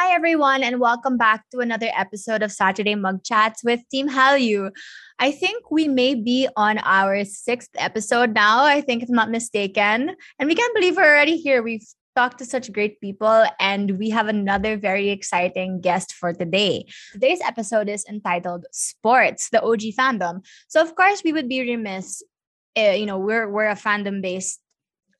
Hi, everyone, and welcome back to another episode of Saturday Mug Chats with Team Hallyu. I think we may be on our sixth episode now, I think, if I'm not mistaken. And we can't believe we're already here. We've talked to such great people, and we have another very exciting guest for today. Today's episode is entitled Sports, the OG fandom. So, of course, we would be remiss. Uh, you know, we're we're a fandom based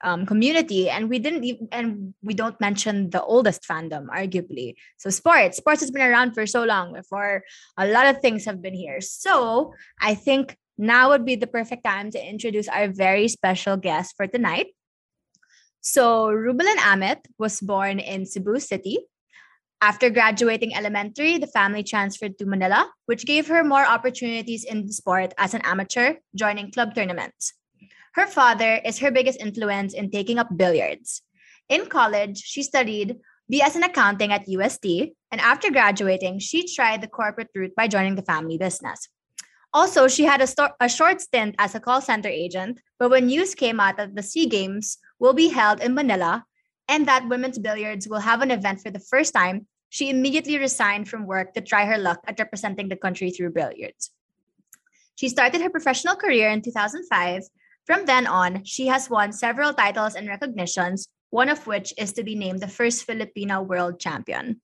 um, community and we didn't even, and we don't mention the oldest fandom arguably. So sports sports has been around for so long before a lot of things have been here. So i think now would be the perfect time to introduce our very special guest for tonight. So Rubilen amit was born in cebu city. After graduating elementary, the family transferred to Manila, which gave her more opportunities in sport as an amateur, joining club tournaments. Her father is her biggest influence in taking up billiards. In college, she studied BS in accounting at USD, and after graduating, she tried the corporate route by joining the family business. Also, she had a, sto- a short stint as a call center agent, but when news came out that the SEA Games will be held in Manila and that women's billiards will have an event for the first time, she immediately resigned from work to try her luck at representing the country through billiards. She started her professional career in 2005 from then on, she has won several titles and recognitions, one of which is to be named the first Filipina world champion.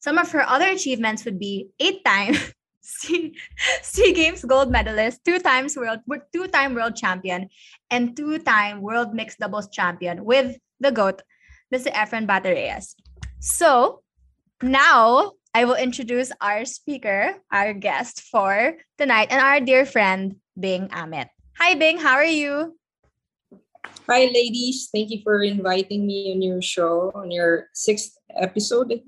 Some of her other achievements would be eight time SEA, Games gold medalist, two times world two time world champion, and two time world mixed doubles champion with the GOAT, Mr. Efren Bata Reyes. So now I will introduce our speaker, our guest for tonight, and our dear friend, Bing Amit. Hi, Bing. How are you? Hi, ladies. Thank you for inviting me on your show, on your sixth episode.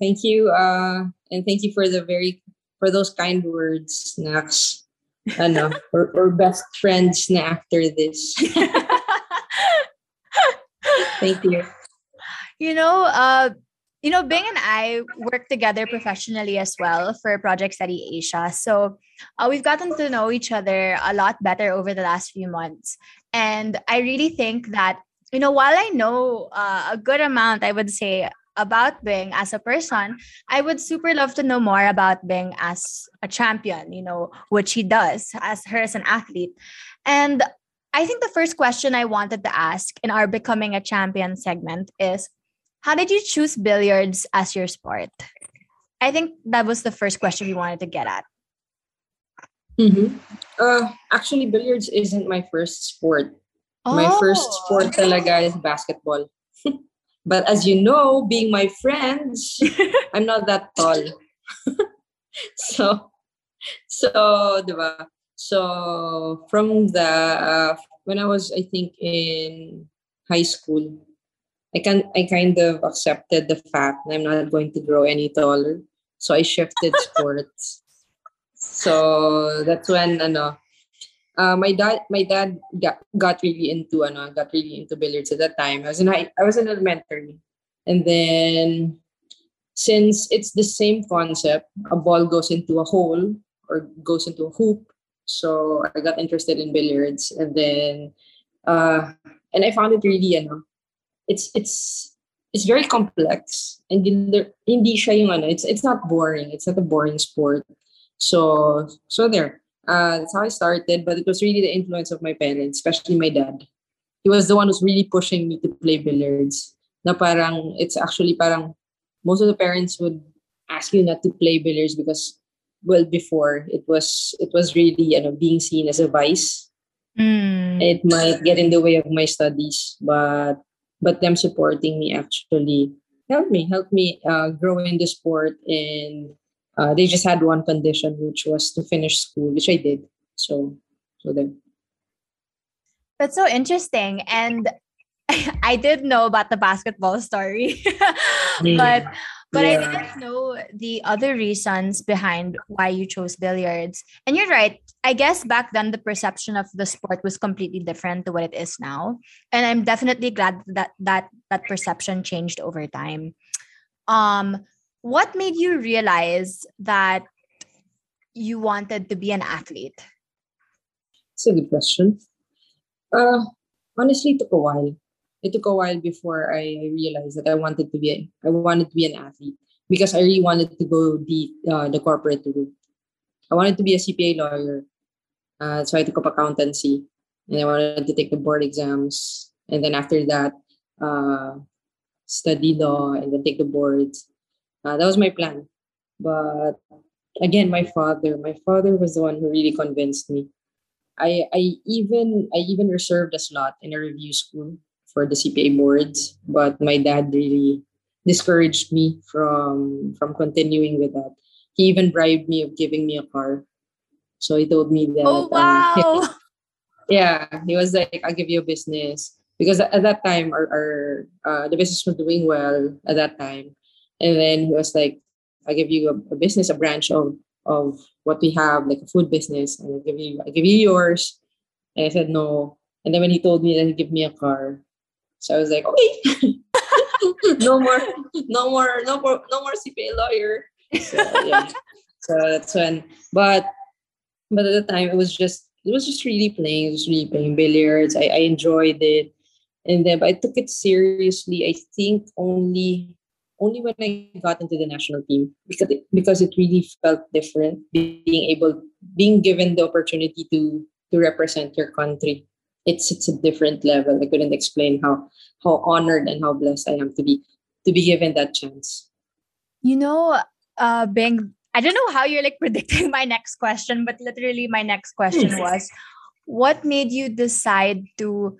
Thank you. Uh, and thank you for the very, for those kind words, Nax. Ano, or, or best friends na after this. thank you. You know, uh, you know, Bing and I work together professionally as well for Project Steady Asia. So uh, we've gotten to know each other a lot better over the last few months. And I really think that, you know, while I know uh, a good amount, I would say, about Bing as a person, I would super love to know more about Bing as a champion, you know, what she does as her as an athlete. And I think the first question I wanted to ask in our Becoming a Champion segment is how did you choose billiards as your sport? I think that was the first question we wanted to get at. Mm-hmm. Uh, actually, billiards isn't my first sport. Oh. My first oh. sport talaga is basketball. but as you know, being my friends, I'm not that tall. so, so, diba? So, from the, uh, when I was, I think, in high school, I can I kind of accepted the fact that I'm not going to grow any taller. So I shifted sports. So that's when ano, uh, my dad my dad got, got really into ano, got really into billiards at that time. I was in high, I was in elementary. And then since it's the same concept, a ball goes into a hole or goes into a hoop. So I got interested in billiards and then uh and I found it really you know it's it's it's very complex and hindi siya yung ano, it's it's not boring. It's not a boring sport. So so there. Uh, that's how I started, but it was really the influence of my parents, especially my dad. He was the one who's really pushing me to play billiards. Na parang it's actually parang most of the parents would ask you not to play billiards because well before it was it was really you know being seen as a vice. Mm. It might get in the way of my studies, but but them supporting me actually helped me helped me uh, grow in the sport and uh, they just had one condition which was to finish school which i did so so then that's so interesting and i did know about the basketball story but but yeah. I didn't know the other reasons behind why you chose billiards. And you're right. I guess back then the perception of the sport was completely different to what it is now. And I'm definitely glad that that that perception changed over time. Um what made you realize that you wanted to be an athlete? It's a good question. Uh honestly it took a while it took a while before I realized that I wanted to be a, I wanted to be an athlete. because I really wanted to go the uh, the corporate route. I wanted to be a CPA lawyer, uh, so I took up accountancy, and I wanted to take the board exams, and then after that, uh, study law and then take the boards. Uh, that was my plan, but again, my father, my father was the one who really convinced me. I I even I even reserved a slot in a review school for the CPA boards, but my dad really discouraged me from from continuing with that. He even bribed me of giving me a car. So he told me that. Oh wow! Um, yeah, he was like, "I'll give you a business," because at that time, our, our uh, the business was doing well at that time, and then he was like, "I'll give you a, a business, a branch of of what we have, like a food business, and I'll give you, I give you yours." And I said no. And then when he told me that he'd give me a car, so I was like, okay, no more, no more, no more, no more CPA lawyer. So, yeah. so that's when, but but at the time it was just it was just really playing, it was really playing billiards. I, I enjoyed it, and then but I took it seriously. I think only only when I got into the national team because it, because it really felt different being able being given the opportunity to to represent your country it's it's a different level. I couldn't explain how how honored and how blessed I am to be to be given that chance. You know, uh Bing, I don't know how you're like predicting my next question, but literally my next question hmm. was what made you decide to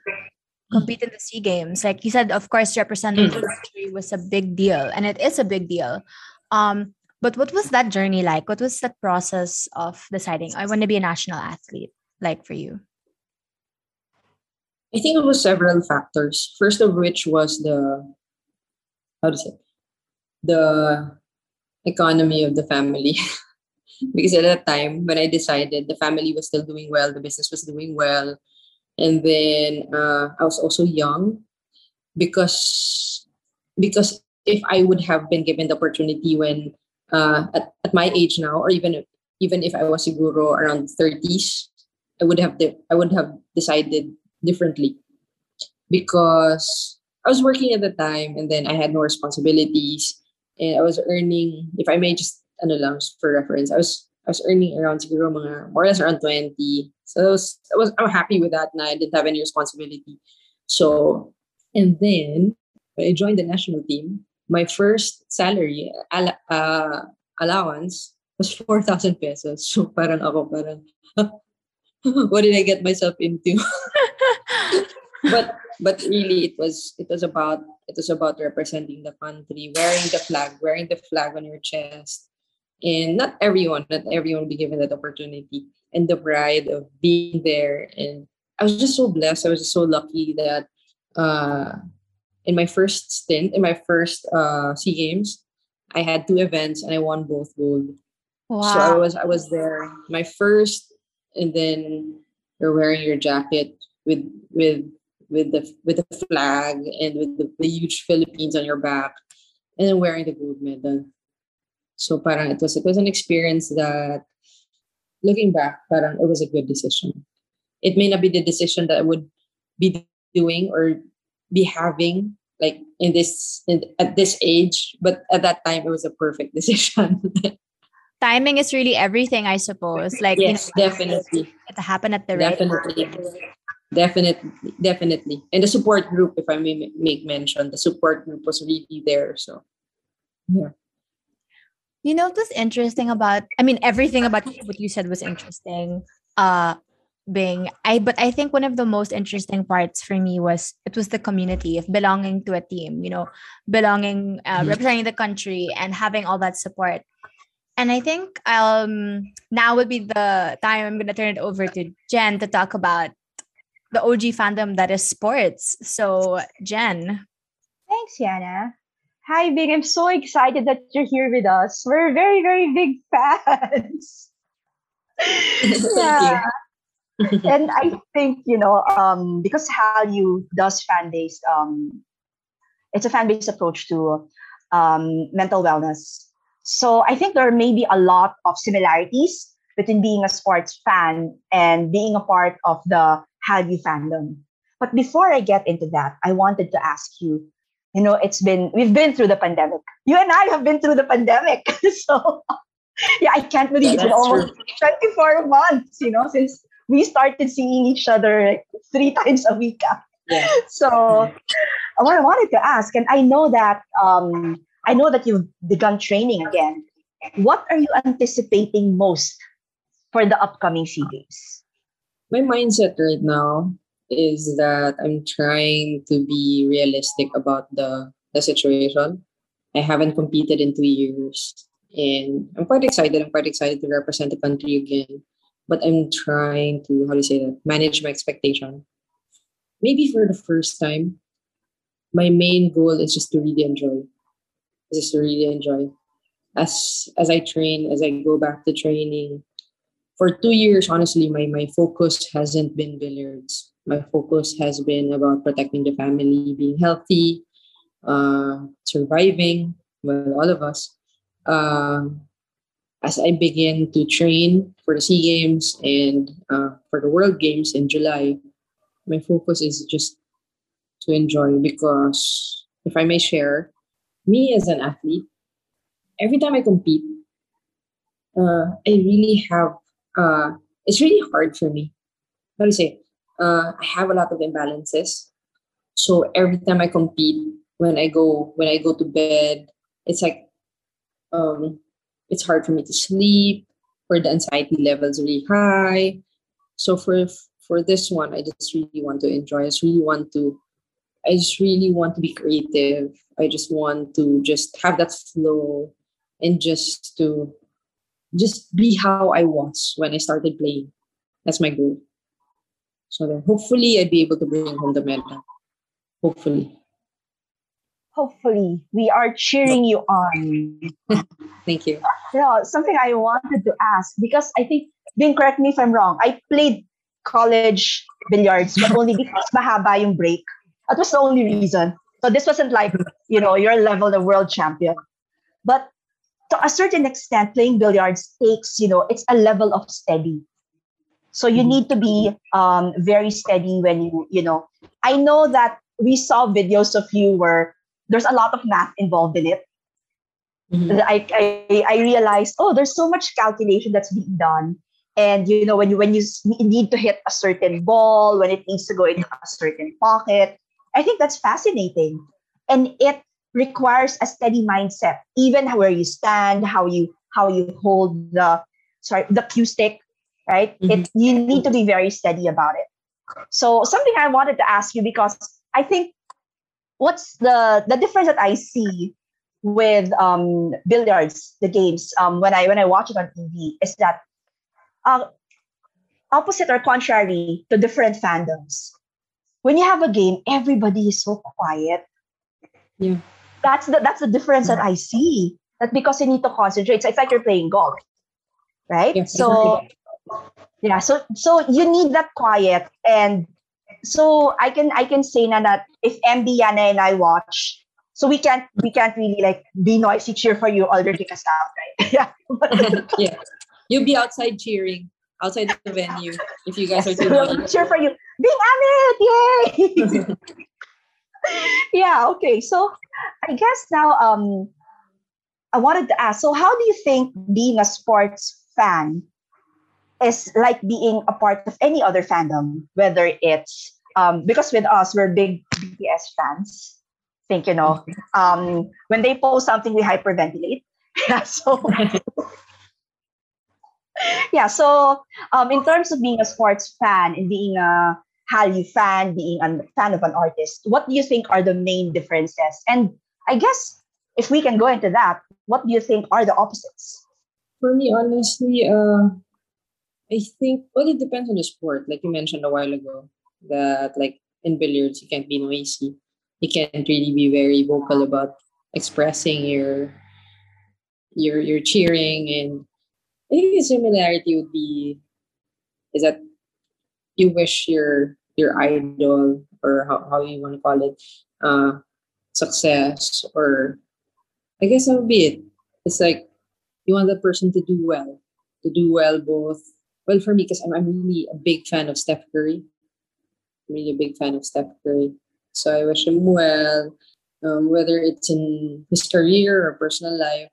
compete in the SEA Games? Like you said, of course, representing the hmm. country was a big deal, and it is a big deal. Um, but what was that journey like? What was that process of deciding I want to be a national athlete like for you? I think it was several factors. First of which was the how to say the economy of the family. because at that time when I decided the family was still doing well, the business was doing well. And then uh, I was also young because because if I would have been given the opportunity when uh, at, at my age now, or even even if I was siguro around 30s, I would have de- I would have decided differently because I was working at the time and then I had no responsibilities and I was earning, if I may just, ano lang, for reference, I was I was earning around siguro mga more or less around 20. So I was, I was I'm happy with that and I didn't have any responsibility. So and then I joined the national team, my first salary uh, allowance was 4,000 pesos. So parang ako parang what did I get myself into? but but really it was it was about it was about representing the country, wearing the flag, wearing the flag on your chest. And not everyone, not everyone will be given that opportunity and the pride of being there. And I was just so blessed. I was just so lucky that uh, in my first stint, in my first uh, Sea Games, I had two events and I won both gold. Wow. So I was I was there. My first and then you're wearing your jacket with with with the with the flag and with the, the huge Philippines on your back and then wearing the gold medal. So parang it was it was an experience that looking back, parang it was a good decision. It may not be the decision that I would be doing or be having like in this in, at this age, but at that time it was a perfect decision timing is really everything, I suppose. Like yes, you know, definitely. It happened at the right definitely. Definitely, definitely. And the support group, if I may make mention, the support group was really there. So, yeah. You know what's interesting about? I mean, everything about what you said was interesting. Uh, being I, but I think one of the most interesting parts for me was it was the community of belonging to a team. You know, belonging, uh, mm-hmm. representing the country, and having all that support. And I think um now would be the time I'm gonna turn it over to Jen to talk about the OG fandom that is sports. So Jen. Thanks, Yana. Hi, Bing. I'm so excited that you're here with us. We're very, very big fans. yeah. and I think, you know, um, because Hallyu does fan based, um, it's a fan based approach to um, mental wellness so I think there may be a lot of similarities between being a sports fan and being a part of the Hallyu fandom. But before I get into that, I wanted to ask you, you know, it's been we've been through the pandemic. You and I have been through the pandemic. so yeah, I can't believe it's been almost true. 24 months, you know, since we started seeing each other like three times a week. Yeah. So what I wanted to ask, and I know that um, I know that you've begun training again. What are you anticipating most for the upcoming SEA Games? My mindset right now is that I'm trying to be realistic about the, the situation. I haven't competed in two years and I'm quite excited. I'm quite excited to represent the country again. But I'm trying to, how do you say that, manage my expectation. Maybe for the first time, my main goal is just to really enjoy. Just to really enjoy. As as I train, as I go back to training, for two years, honestly, my, my focus hasn't been billiards. My focus has been about protecting the family, being healthy, uh, surviving, well, all of us. Uh, as I begin to train for the SEA Games and uh, for the World Games in July, my focus is just to enjoy because if I may share, me as an athlete, every time I compete, uh, I really have uh, it's really hard for me. Let me say, uh, I have a lot of imbalances. So every time I compete, when I go when I go to bed, it's like um, it's hard for me to sleep. Or the anxiety levels really high. So for for this one, I just really want to enjoy. I just really want to. I just really want to be creative. I just want to just have that flow and just to just be how I was when I started playing. That's my goal. So then hopefully I'd be able to bring home the medal. Hopefully. Hopefully. We are cheering you on. Thank you. No, something I wanted to ask because I think, Bing, correct me if I'm wrong. I played college billiards, but only because mahaba yung break. That was the only reason. So this wasn't like, you know, your level the world champion. But to a certain extent, playing billiards takes, you know, it's a level of steady. So you mm-hmm. need to be um, very steady when you, you know, I know that we saw videos of you where there's a lot of math involved in it. Mm-hmm. I, I, I realized, oh, there's so much calculation that's being done. And you know, when you when you need to hit a certain ball, when it needs to go into a certain pocket, I think that's fascinating. And it requires a steady mindset, even where you stand, how you how you hold the sorry the cue stick, right? Mm-hmm. It you need to be very steady about it. So something I wanted to ask you because I think what's the the difference that I see with um, billiards, the games, um, when I when I watch it on TV, is that uh, opposite or contrary to different fandoms. When you have a game, everybody is so quiet. Yeah that's the that's the difference that I mm-hmm. see. That because you need to concentrate. So it's like you're playing golf, right? Yeah, so yeah, so so you need that quiet, and so I can I can say na that if MB Yana and I watch, so we can't we can't really like be noisy cheer for you or kick us out, right? yeah, yeah. You'll be outside cheering outside the venue if you guys are doing cheer for you. Bing Amit, yay! yeah, okay. So I guess now um I wanted to ask, so how do you think being a sports fan is like being a part of any other fandom, whether it's um because with us we're big BTS fans. think you know um when they post something we hyperventilate. Yeah, so yeah, so um in terms of being a sports fan and being a Hallyu fan, being a fan of an artist, what do you think are the main differences? And I guess if we can go into that, what do you think are the opposites? For me, honestly, uh, I think well, it depends on the sport. Like you mentioned a while ago, that like in billiards, you can't be noisy. You can't really be very vocal about expressing your your your cheering and I think the similarity would be is that you wish your your idol or how, how you want to call it uh success or i guess that would be it. It's like you want the person to do well to do well both well for me because I'm, I'm really a big fan of steph curry. I'm really a big fan of steph curry. So i wish him well um, whether it's in his career or personal life,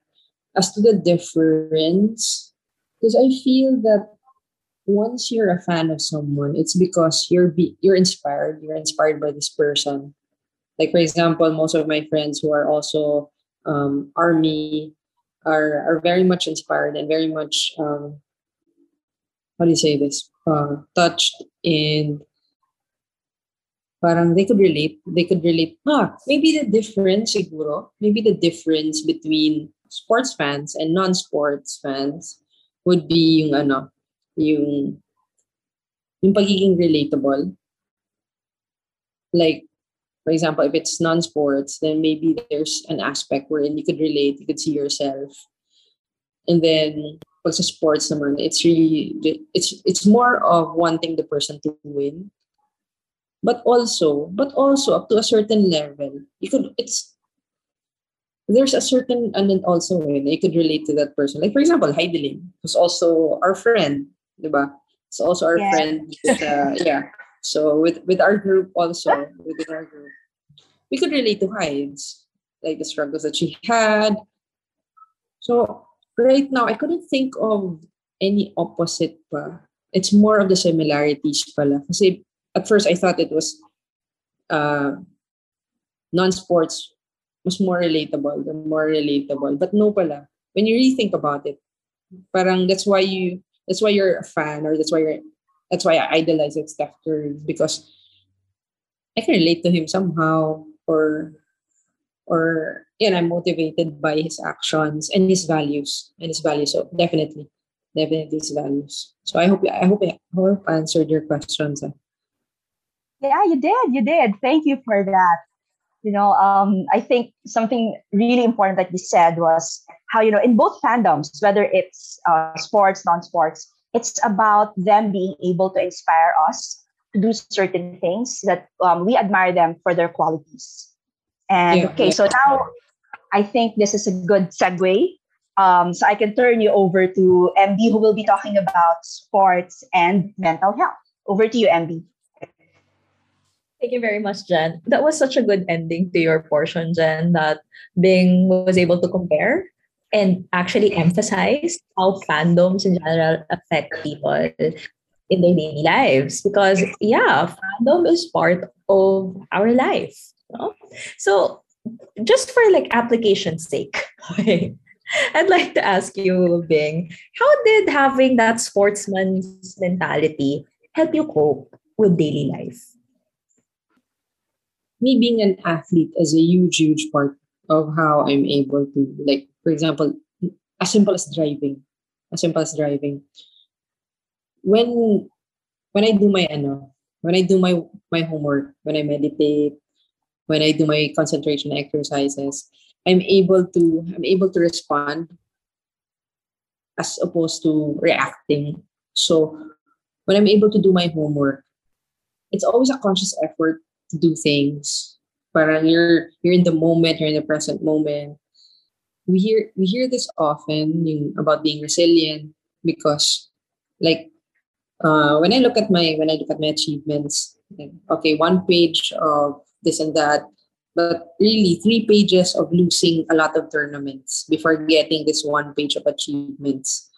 as to the difference, because I feel that once you're a fan of someone, it's because you're be, you're inspired. You're inspired by this person. Like for example, most of my friends who are also um, army are are very much inspired and very much um, how do you say this uh, touched and parang they could relate they could relate ah maybe the difference siguro maybe the difference between sports fans and non-sports fans would be yung ano yung yung pagiging relatable like for example, if it's non-sports, then maybe there's an aspect wherein you could relate, you could see yourself. And then pag sa sports naman, it's really it's it's more of wanting the person to win. But also, but also up to a certain level, you could it's there's a certain and then also when you could relate to that person. Like for example, Heidelin, who's also our friend, diba? It's also our yeah. friend. Uh, yeah. So with with our group also within our group, we could relate to Hides, like the struggles that she had. So right now, I couldn't think of any opposite pa. It's more of the similarities pala. Kasi at first I thought it was uh, non-sports was more relatable, the more relatable. But no pala. When you really think about it, parang that's why you that's why you're a fan or that's why you're that's why I idolize Steph Curry because I can relate to him somehow, or or and I'm motivated by his actions and his values and his values. So definitely, definitely his values. So I hope I hope I hope I answered your questions. Ah. Yeah, you did. You did. Thank you for that. You know, um, I think something really important that you said was how you know in both fandoms, whether it's uh, sports, non-sports, it's about them being able to inspire us to do certain things that um, we admire them for their qualities. And yeah, okay, yeah. so now I think this is a good segue. Um, so I can turn you over to MB, who will be talking about sports and mental health. Over to you, MB. Thank you very much, Jen. That was such a good ending to your portion, Jen, that Bing was able to compare and actually emphasize how fandoms in general affect people in their daily lives. Because yeah fandom is part of our life so just for like application's sake i'd like to ask you bing how did having that sportsman's mentality help you cope with daily life me being an athlete is a huge huge part of how i'm able to like for example, as simple as driving. As simple as driving. When when I do my ano, when I do my my homework, when I meditate, when I do my concentration exercises, I'm able to I'm able to respond as opposed to reacting. So when I'm able to do my homework, it's always a conscious effort do things. Parang you're you're in the moment, you're in the present moment we hear we hear this often yung, about being resilient because like uh, when I look at my when I look at my achievements, like, okay, one page of this and that, but really three pages of losing a lot of tournaments before getting this one page of achievements.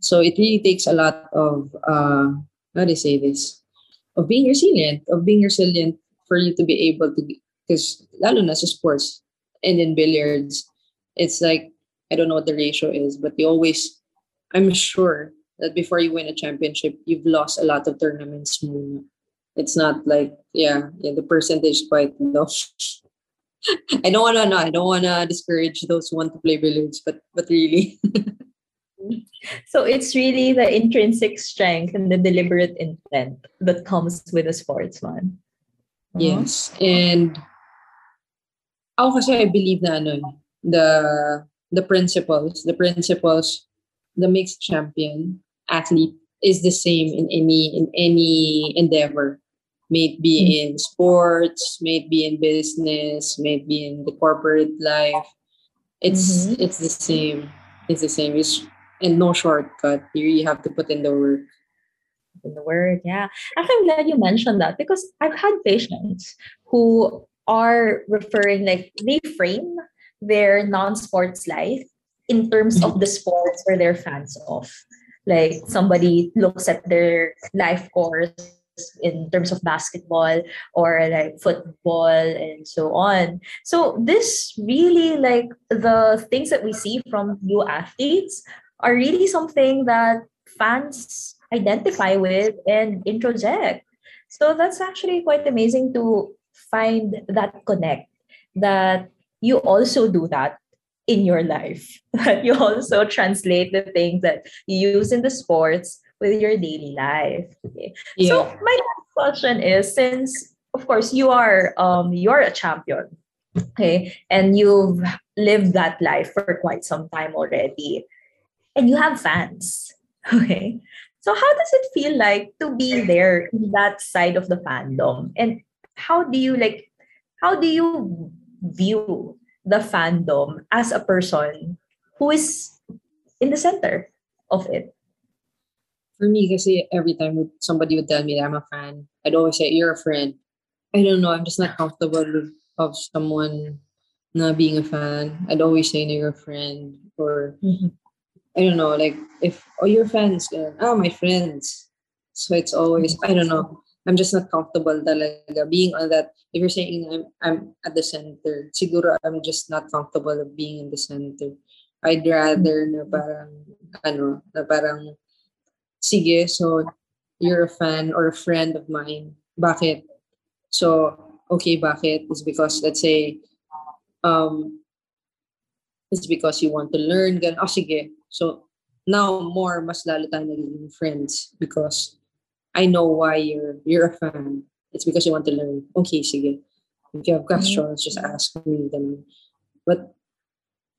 So it really takes a lot of uh, how do you say this? Of being resilient, of being resilient for you to be able to because lalo na sa sports and in billiards, it's like I don't know what the ratio is, but you always I'm sure that before you win a championship, you've lost a lot of tournaments. It's not like yeah, yeah, the percentage quite low. I don't wanna no, I don't wanna discourage those who want to play billiards, but but really. so it's really the intrinsic strength and the deliberate intent that comes with a sportsman. Uh-huh. Yes. And ako kasi I believe na ano, the the principles, the principles, the mixed champion athlete is the same in any in any endeavor. May it be mm-hmm. in sports, may it be in business, may it be in the corporate life. It's mm-hmm. it's the same. It's the same. It's and no shortcut. You really have to put in the work. In the word, yeah. I'm glad you mentioned that because I've had patients who are referring like they frame their non-sports life in terms of the sports where they're fans of. Like somebody looks at their life course in terms of basketball or like football and so on. So this really like the things that we see from you athletes are really something that fans identify with and introject. So that's actually quite amazing to find that connect that you also do that in your life that you also translate the things that you use in the sports with your daily life okay yeah. so my last question is since of course you are um you're a champion okay and you've lived that life for quite some time already and you have fans okay so how does it feel like to be there in that side of the fandom and how do you like how do you view the fandom as a person who is in the center of it? For me, kasi every time somebody would tell me that I'm a fan, I'd always say, you're a friend. I don't know, I'm just not comfortable with of someone not being a fan. I'd always say, you're a friend. Or, mm-hmm. I don't know, like, if, oh, you're fans, uh, oh, my friends. So it's always, I don't know. I'm just not comfortable talaga being on that. If you're saying I'm I'm at the center, siguro I'm just not comfortable of being in the center. I'd rather na parang ano, na parang sige, so you're a fan or a friend of mine. Bakit? So, okay, bakit? It's because let's say um it's because you want to learn gan oh sige. So now more mas lalo tayo naging friends because I know why you're you're a fan. It's because you want to learn. Okay, sige. If you have questions, just ask me. Then, but,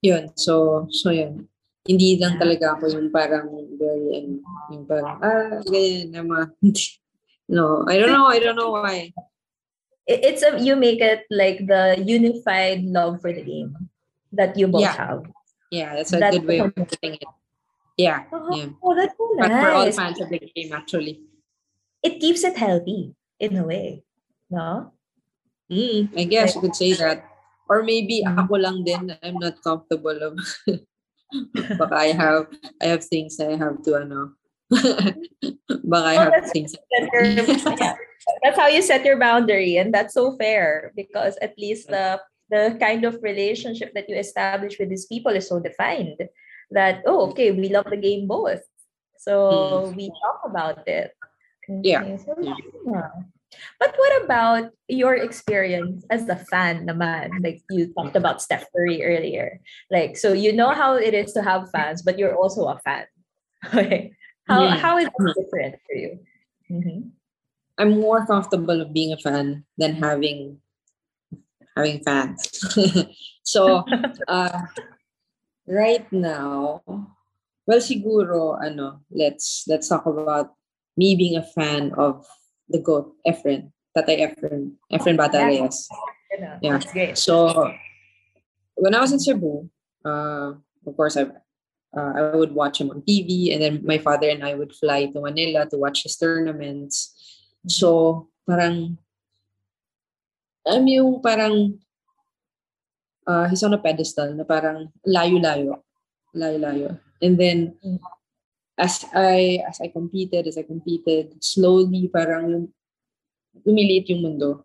yun. So, so yun. Hindi lang talaga ako yung parang very, ano, yung parang, ah, ganyan naman. no, I don't know. I don't know why. It's a, you make it like the unified love for the game that you both yeah. have. Yeah, that's a that's good way of putting it. Yeah, oh, yeah. Oh, that's so nice. But for all fans of the game, actually it keeps it healthy in a way. No? Mm, I guess you could say that. Or maybe mm. ako lang din, I'm not comfortable of baka I have I have things I have to ano. baka I have that's things. yeah. That's how you set your boundary and that's so fair because at least the the kind of relationship that you establish with these people is so defined that oh okay we love the game both so mm. we talk about it yeah. yeah. But what about your experience as a fan naman? Like you talked about Steph Curry earlier. Like, so you know how it is to have fans, but you're also a fan. Okay. How, yeah. how is it different for you? Mm-hmm. I'm more comfortable of being a fan than having having fans. so, uh, right now, well, siguro, ano, let's let's talk about me being a fan of the GOAT, Efren, Tatay Efren, Efren Bata Reyes. Yeah. So when I was in Cebu, uh, of course, I uh, I would watch him on TV, and then my father and I would fly to Manila to watch his tournaments. So parang alam yung parang uh, he's on a pedestal na parang layo-layo. Layo-layo. And then as I as I competed, as I competed, slowly parang lumiliit yung mundo.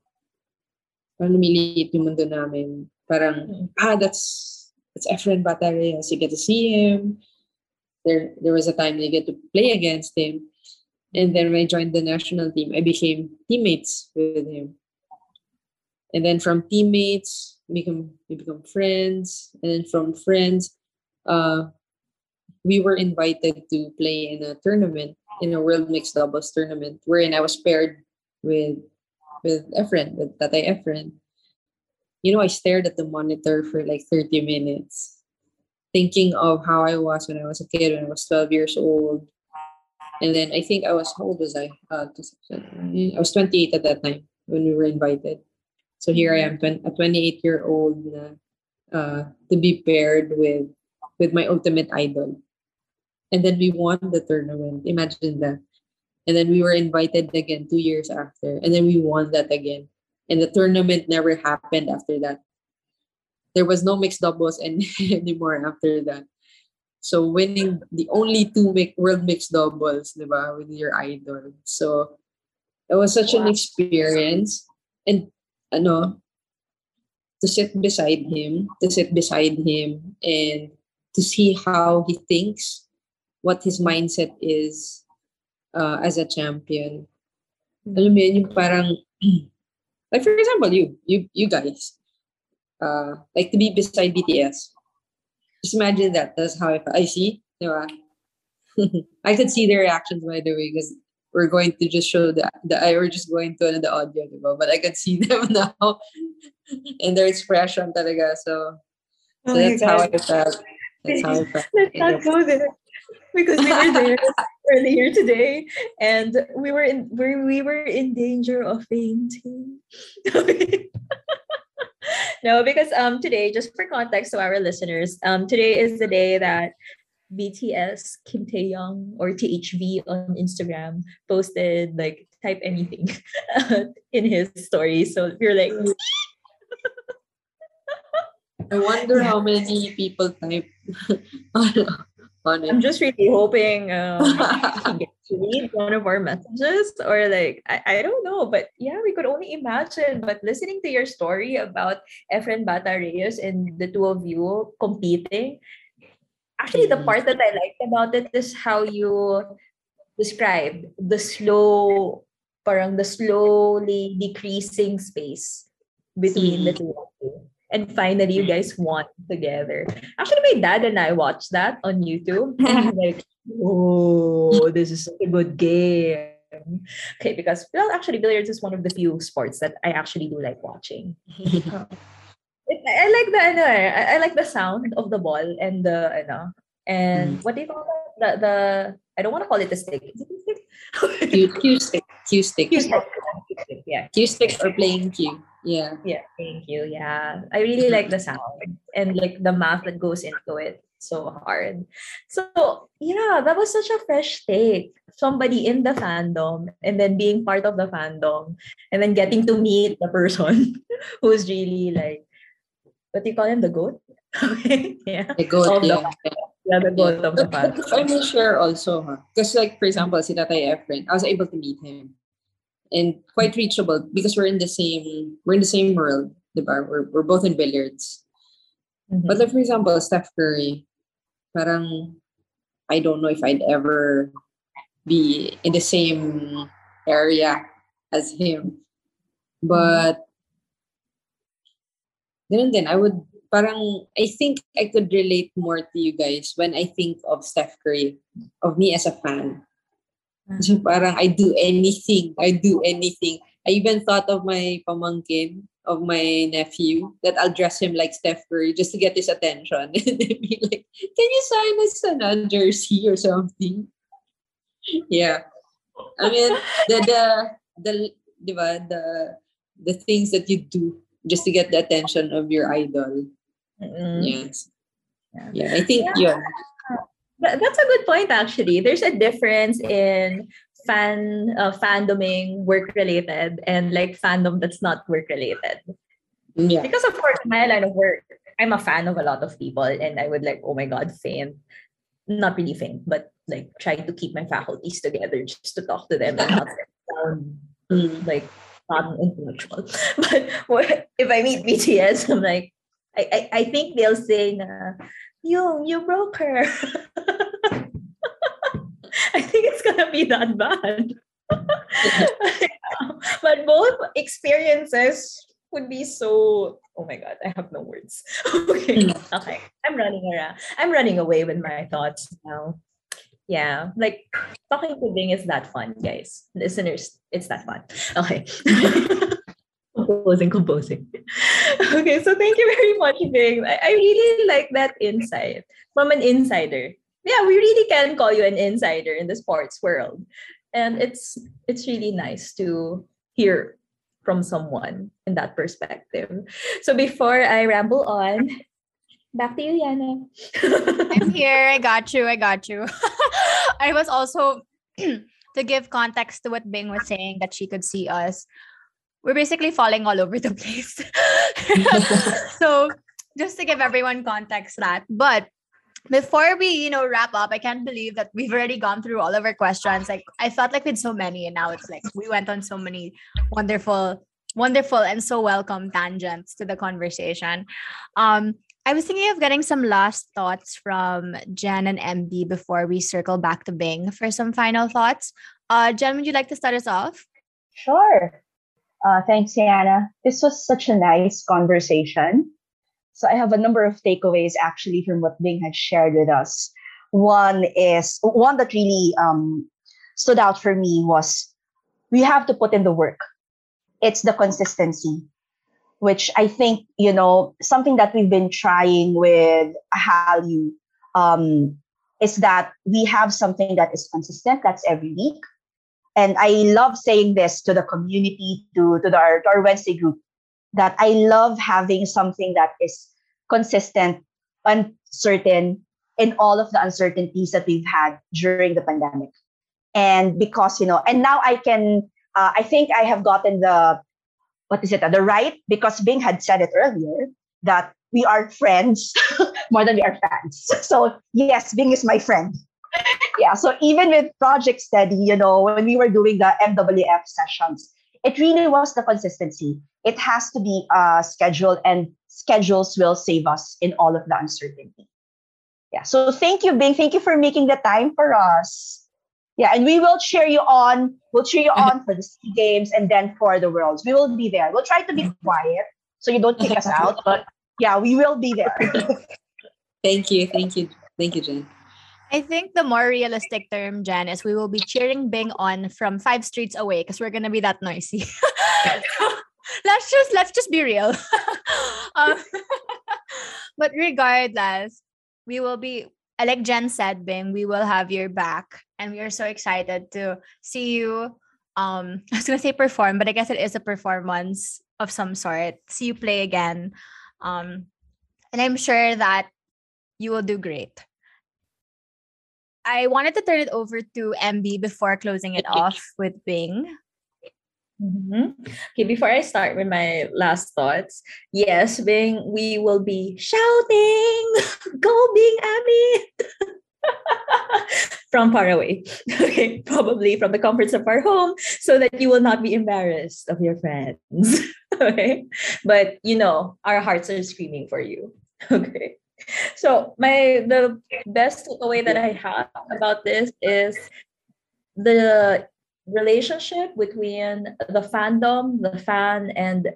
Parang lumiliit yung mundo namin. Parang, ah, that's that's Efren Batareas. You get to see him. There there was a time they get to play against him. And then when I joined the national team, I became teammates with him. And then from teammates, we become we become friends. And then from friends, uh, we were invited to play in a tournament, in a world mixed doubles tournament, wherein I was paired with with Efren, with Tatay Efren. You know, I stared at the monitor for like 30 minutes, thinking of how I was when I was a kid, when I was 12 years old. And then I think I was, how old was I? Uh, I was 28 at that time when we were invited. So here I am, a 28 year old uh, to be paired with with my ultimate idol and then we won the tournament. Imagine that. And then we were invited again two years after, and then we won that again. and the tournament never happened after that. There was no mixed doubles any, anymore after that. So winning the only two mi- world mixed doubles, diba, with your idol. So it was such an experience. And ano, to sit beside him, to sit beside him and to see how he thinks, what his mindset is uh, as a champion. Alam mo yun, yung parang, like for example, you, you, you guys, uh, like to be beside BTS. Just imagine that. That's how I. I see. Diba? I could see their reactions by the way because we're going to just show the, the I we're just going to the audio, diba? but I can see them now and their expression talaga. So, so Oh that's how I felt. That's how I felt. Let's not go there because we were there earlier today, and we were in we, we were in danger of fainting. no, because um today, just for context to our listeners, um today is the day that BTS Kim Taehyung or THV on Instagram posted like type anything in his story. So you're like, I wonder how many people type on, it. I'm just really hoping um, read one of our messages or like I, I don't know but yeah we could only imagine but listening to your story about Efren Bata Reyes and the two of you competing actually the Mm. part that I liked about it is how you described the slow parang the slowly decreasing space between the Mm. two of you. And finally you guys won together. Actually my dad and I watched that on YouTube. And like oh this is such a good game. Okay because well actually billiards is one of the few sports that I actually do like watching it, I I like the ano, eh, I, I like the sound of the ball and the ano and what do you call that? The the I don't want to call it a stick. Is it a stick? Q, cue stick, cue stick, Cue stick. Cue stick, Yeah. cue stick or playing Q. Yeah. Yeah. Thank you. Yeah. I really like the sound and like the math that goes into it. So hard. So yeah, that was such a fresh take. Somebody in the fandom and then being part of the fandom and then getting to meet the person who's really like what do you call him? The goat? Okay. yeah. The goat, Of the yeah. Yeah, the goat of the But, but fandom. if I may share also, huh? Because like for example, si Tatay Efren, I was able to meet him. And quite reachable because we're in the same we're in the same world, diba? We're we're both in billiards. Mhm. But like for example, Steph Curry, parang I don't know if I'd ever be in the same area as him. But then then I would parang I think I could relate more to you guys when I think of Steph Curry, of me as a fan. Ah. So parang I do anything. I do anything. I even thought of my pamangkin, of my nephew, that I'll dress him like Steph Curry just to get his attention. and be like, can you sign us a jersey or something? Yeah. I mean, the, the, the, diba, the, the things that you do just to get the attention of your idol. Mm-mm. Yes. Yeah. Yeah, I think yeah. That- That's a good point, actually. There's a difference in fan uh, fandoming work related and like fandom that's not work related. Yeah. Because of course, my line of work, I'm a fan of a lot of people, and I would like, oh my god, faint. Not really faint, but like try to keep my faculties together just to talk to them and not sound Mm. like not intellectual. But if I meet BTS, I'm like, I, I, I think they'll say na, Yung, you broke her. I think it's gonna be that bad. but both experiences would be so oh my god, I have no words. okay. Hmm. Okay. I'm running around. I'm running away with my thoughts now. Yeah, like talking to Bing is that fun, guys. Listeners, it's that fun. Okay. composing, composing. Okay, so thank you very much, Bing. I, I really like that insight from an insider. Yeah, we really can call you an insider in the sports world. And it's it's really nice to hear from someone in that perspective. So before I ramble on, back to you, Yana. I'm here. I got you. I got you. I was also to give context to what Bing was saying that she could see us. we're basically falling all over the place. so just to give everyone context that. But before we, you know, wrap up, I can't believe that we've already gone through all of our questions. Like I felt like with so many, and now it's like we went on so many wonderful, wonderful and so welcome tangents to the conversation. Um, I was thinking of getting some last thoughts from Jen and MB before we circle back to Bing for some final thoughts. Uh, Jen, would you like to start us off? Sure. Uh, thanks, Sienna. This was such a nice conversation. So I have a number of takeaways actually from what Bing had shared with us. One is one that really um, stood out for me was we have to put in the work. It's the consistency which I think, you know, something that we've been trying with Hallyu um, is that we have something that is consistent, that's every week. And I love saying this to the community, to, to, the, to our Wednesday group, that I love having something that is consistent, uncertain in all of the uncertainties that we've had during the pandemic. And because, you know, and now I can, uh, I think I have gotten the what is it, uh, the right, because Bing had said it earlier, that we are friends more than we are fans. So yes, Bing is my friend. yeah. So even with Project Steady, you know, when we were doing the MWF sessions, it really was the consistency. It has to be uh, scheduled, and schedules will save us in all of the uncertainty. Yeah. So thank you, Bing. Thank you for making the time for us. Yeah, and we will cheer you on. We'll cheer you on for the SEA Games and then for the Worlds. We will be there. We'll try to be quiet so you don't kick us out, but yeah, we will be there. thank you, thank you, thank you, Jen. I think the more realistic term, Jen, is we will be cheering Bing on from five streets away because we're gonna be that noisy. let's just let's just be real. um, but regardless, we will be like Jen said, Bing, we will have your back. And we are so excited to see you. Um, I was gonna say perform, but I guess it is a performance of some sort. See you play again. Um, and I'm sure that you will do great. I wanted to turn it over to MB before closing it off with Bing. Mm-hmm. Okay, before I start with my last thoughts, yes, Bing, we will be shouting, "Go Bing Abby!" from far away. Okay, probably from the comforts of our home, so that you will not be embarrassed of your friends. okay, but you know, our hearts are screaming for you. Okay. So my the best takeaway that I have about this is the relationship between the fandom, the fan, and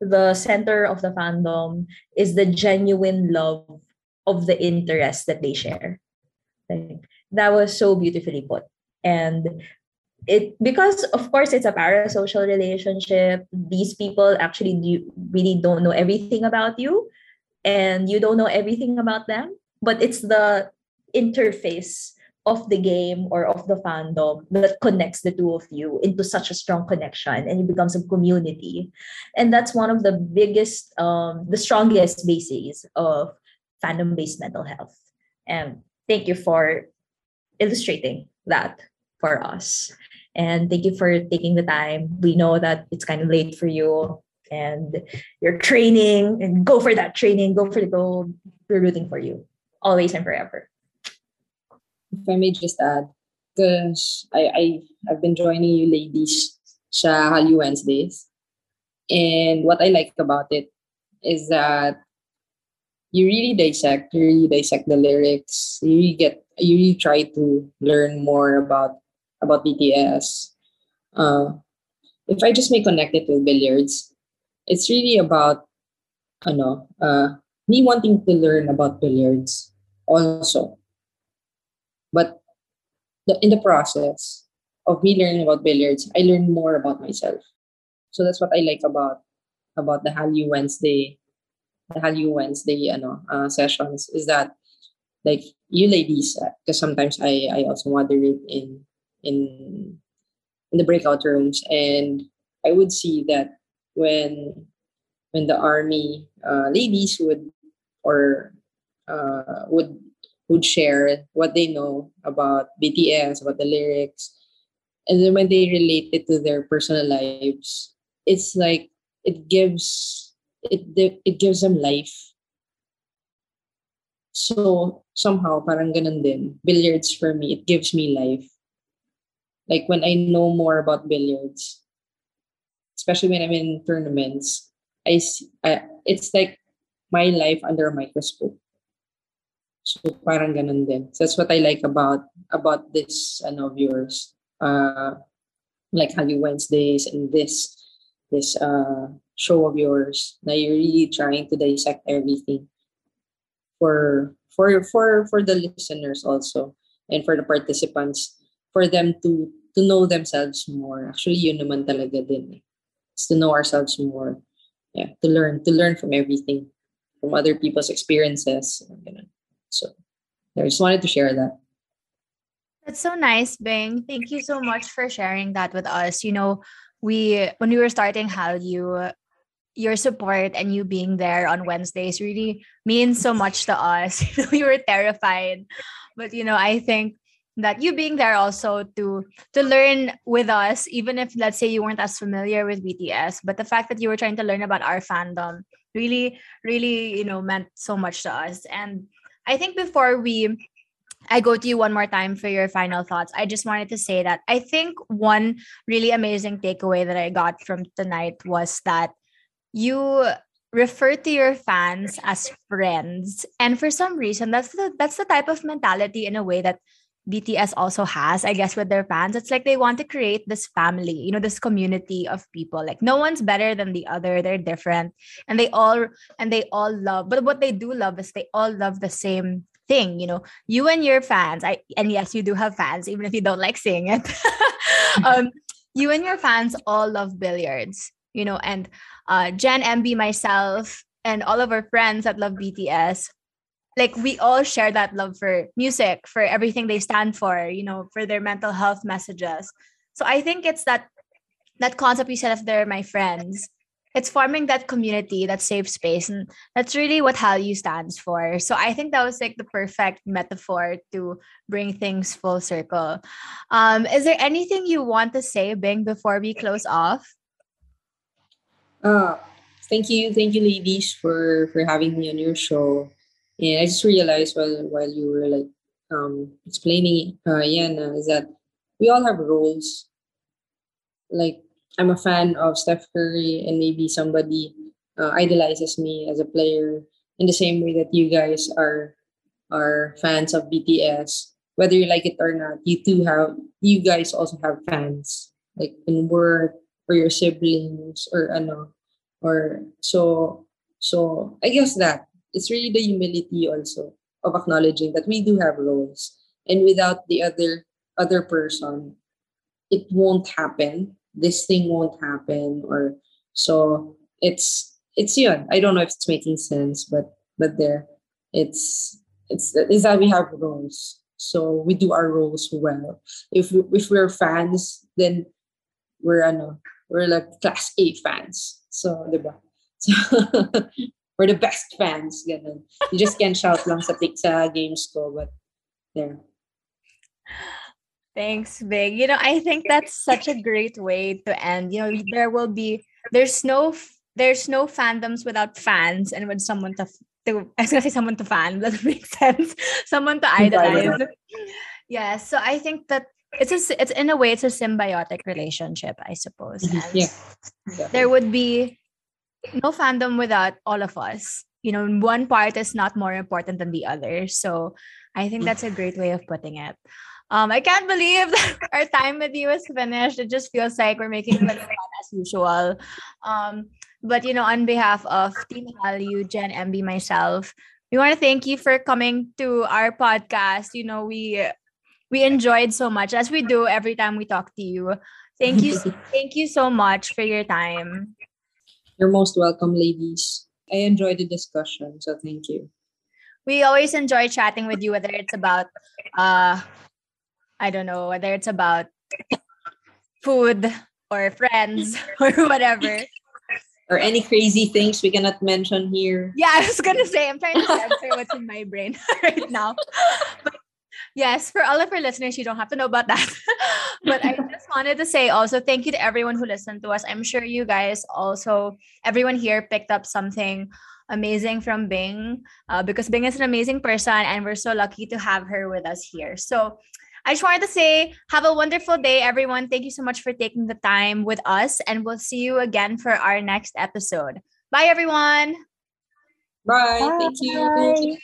the center of the fandom is the genuine love of the interest that they share. That was so beautifully put. And it because of course it's a parasocial relationship. These people actually do, really don't know everything about you, and you don't know everything about them. But it's the interface of the game or of the fandom that connects the two of you into such a strong connection and it becomes a community and that's one of the biggest um, the strongest bases of fandom based mental health and thank you for illustrating that for us. And thank you for taking the time. We know that it's kind of late for you and you're training and go for that training. Go for the goal. We're rooting for you always and forever. If I may just add, because I, I I've been joining you ladies Hallyu Wednesdays. And what I like about it is that you really dissect, you really dissect the lyrics. You really get you really try to learn more about about BTS. Uh, if I just may connect it with billiards, it's really about ano, uh, me wanting to learn about billiards also. But the, in the process of me learning about billiards, I learn more about myself. So that's what I like about about the Hallyu Wednesday, the Hallyu Wednesday uh, sessions is that like you ladies, because sometimes I I also moderate in in in the breakout rooms, and I would see that when when the army uh, ladies would or uh, would would share what they know about BTS, about the lyrics. And then when they relate it to their personal lives, it's like it gives it it gives them life. So somehow parang ganun din. Billiards for me, it gives me life. Like when I know more about billiards, especially when I'm in tournaments, I see, I, it's like my life under a microscope. So parang ganun din. So that's what I like about about this ano viewers. Uh like Hallyu Wednesdays and this this uh show of yours. Now you're really trying to dissect everything for for for for the listeners also and for the participants for them to to know themselves more. Actually, yun naman talaga din. Eh. It's to know ourselves more. Yeah, to learn to learn from everything, from other people's experiences. So I just wanted to share that. That's so nice, Bing. Thank you so much for sharing that with us. You know, we when we were starting Hallyu, your support and you being there on Wednesdays really means so much to us. we were terrified. But you know, I think that you being there also to to learn with us, even if let's say you weren't as familiar with BTS, but the fact that you were trying to learn about our fandom really, really, you know, meant so much to us. And I think before we I go to you one more time for your final thoughts. I just wanted to say that I think one really amazing takeaway that I got from tonight was that you refer to your fans as friends. And for some reason, that's the that's the type of mentality in a way that BTS also has, I guess, with their fans. It's like they want to create this family, you know, this community of people. Like no one's better than the other. They're different. And they all and they all love, but what they do love is they all love the same thing. You know, you and your fans, I and yes, you do have fans, even if you don't like seeing it. um, you and your fans all love billiards, you know, and uh Jen, MB, myself, and all of our friends that love BTS like we all share that love for music for everything they stand for you know for their mental health messages. So i think it's that that concept you said of they're my friends. It's forming that community that safe space and that's really what Hallyu stands for. So i think that was like the perfect metaphor to bring things full circle. Um is there anything you want to say bing before we close off uh thank you thank you ladies for for having me on your show and I just realized while while you were like um, explaining uh, Yana is that we all have roles. Like I'm a fan of Steph Curry, and maybe somebody uh, idolizes me as a player in the same way that you guys are are fans of BTS. Whether you like it or not, you too have you guys also have fans like in work or your siblings or ano or so so I guess that it's really the humility also of acknowledging that we do have roles and without the other other person it won't happen. This thing won't happen or so it's it's yeah i don't know if it's making sense but but there it's it's is that we have roles. So we do our roles well. If we, if we're fans then we're ano, we're like class A fans so diba so we're the best fans. Ganun. You just can't shout lang sa, sa games ko, but there. Thanks, Bing. You know, I think that's such a great way to end. You know, there will be there's no there's no fandoms without fans and with someone to to I was gonna say someone to fan, Does that makes sense. Someone to idolize. yeah. So I think that it's a, it's in a way it's a symbiotic relationship, I suppose. Mm-hmm. yeah. There would be no fandom without all of us. You know, one part is not more important than the other. So I think that's a great way of putting it. Um, I can't believe that our time with you is finished. It just feels like we're making fun as usual. Um, but you know, on behalf of Team Hallyu, Jen, MB, myself, we want to thank you for coming to our podcast. You know, we we enjoyed so much as we do every time we talk to you. Thank you, thank you so much for your time. You're most welcome, ladies. I enjoyed the discussion, so thank you. We always enjoy chatting with you, whether it's about, uh, I don't know, whether it's about food or friends or whatever. Or any crazy things we cannot mention here. Yeah, I was gonna say I'm trying to censor what's in my brain right now. But yes, for all of our listeners, you don't have to know about that. but I just wanted to say also thank you to everyone who listened to us. I'm sure you guys also, everyone here picked up something amazing from Bing uh, because Bing is an amazing person and we're so lucky to have her with us here. So I just wanted to say, have a wonderful day, everyone. Thank you so much for taking the time with us, and we'll see you again for our next episode. Bye, everyone. Bye. Bye. Thank you.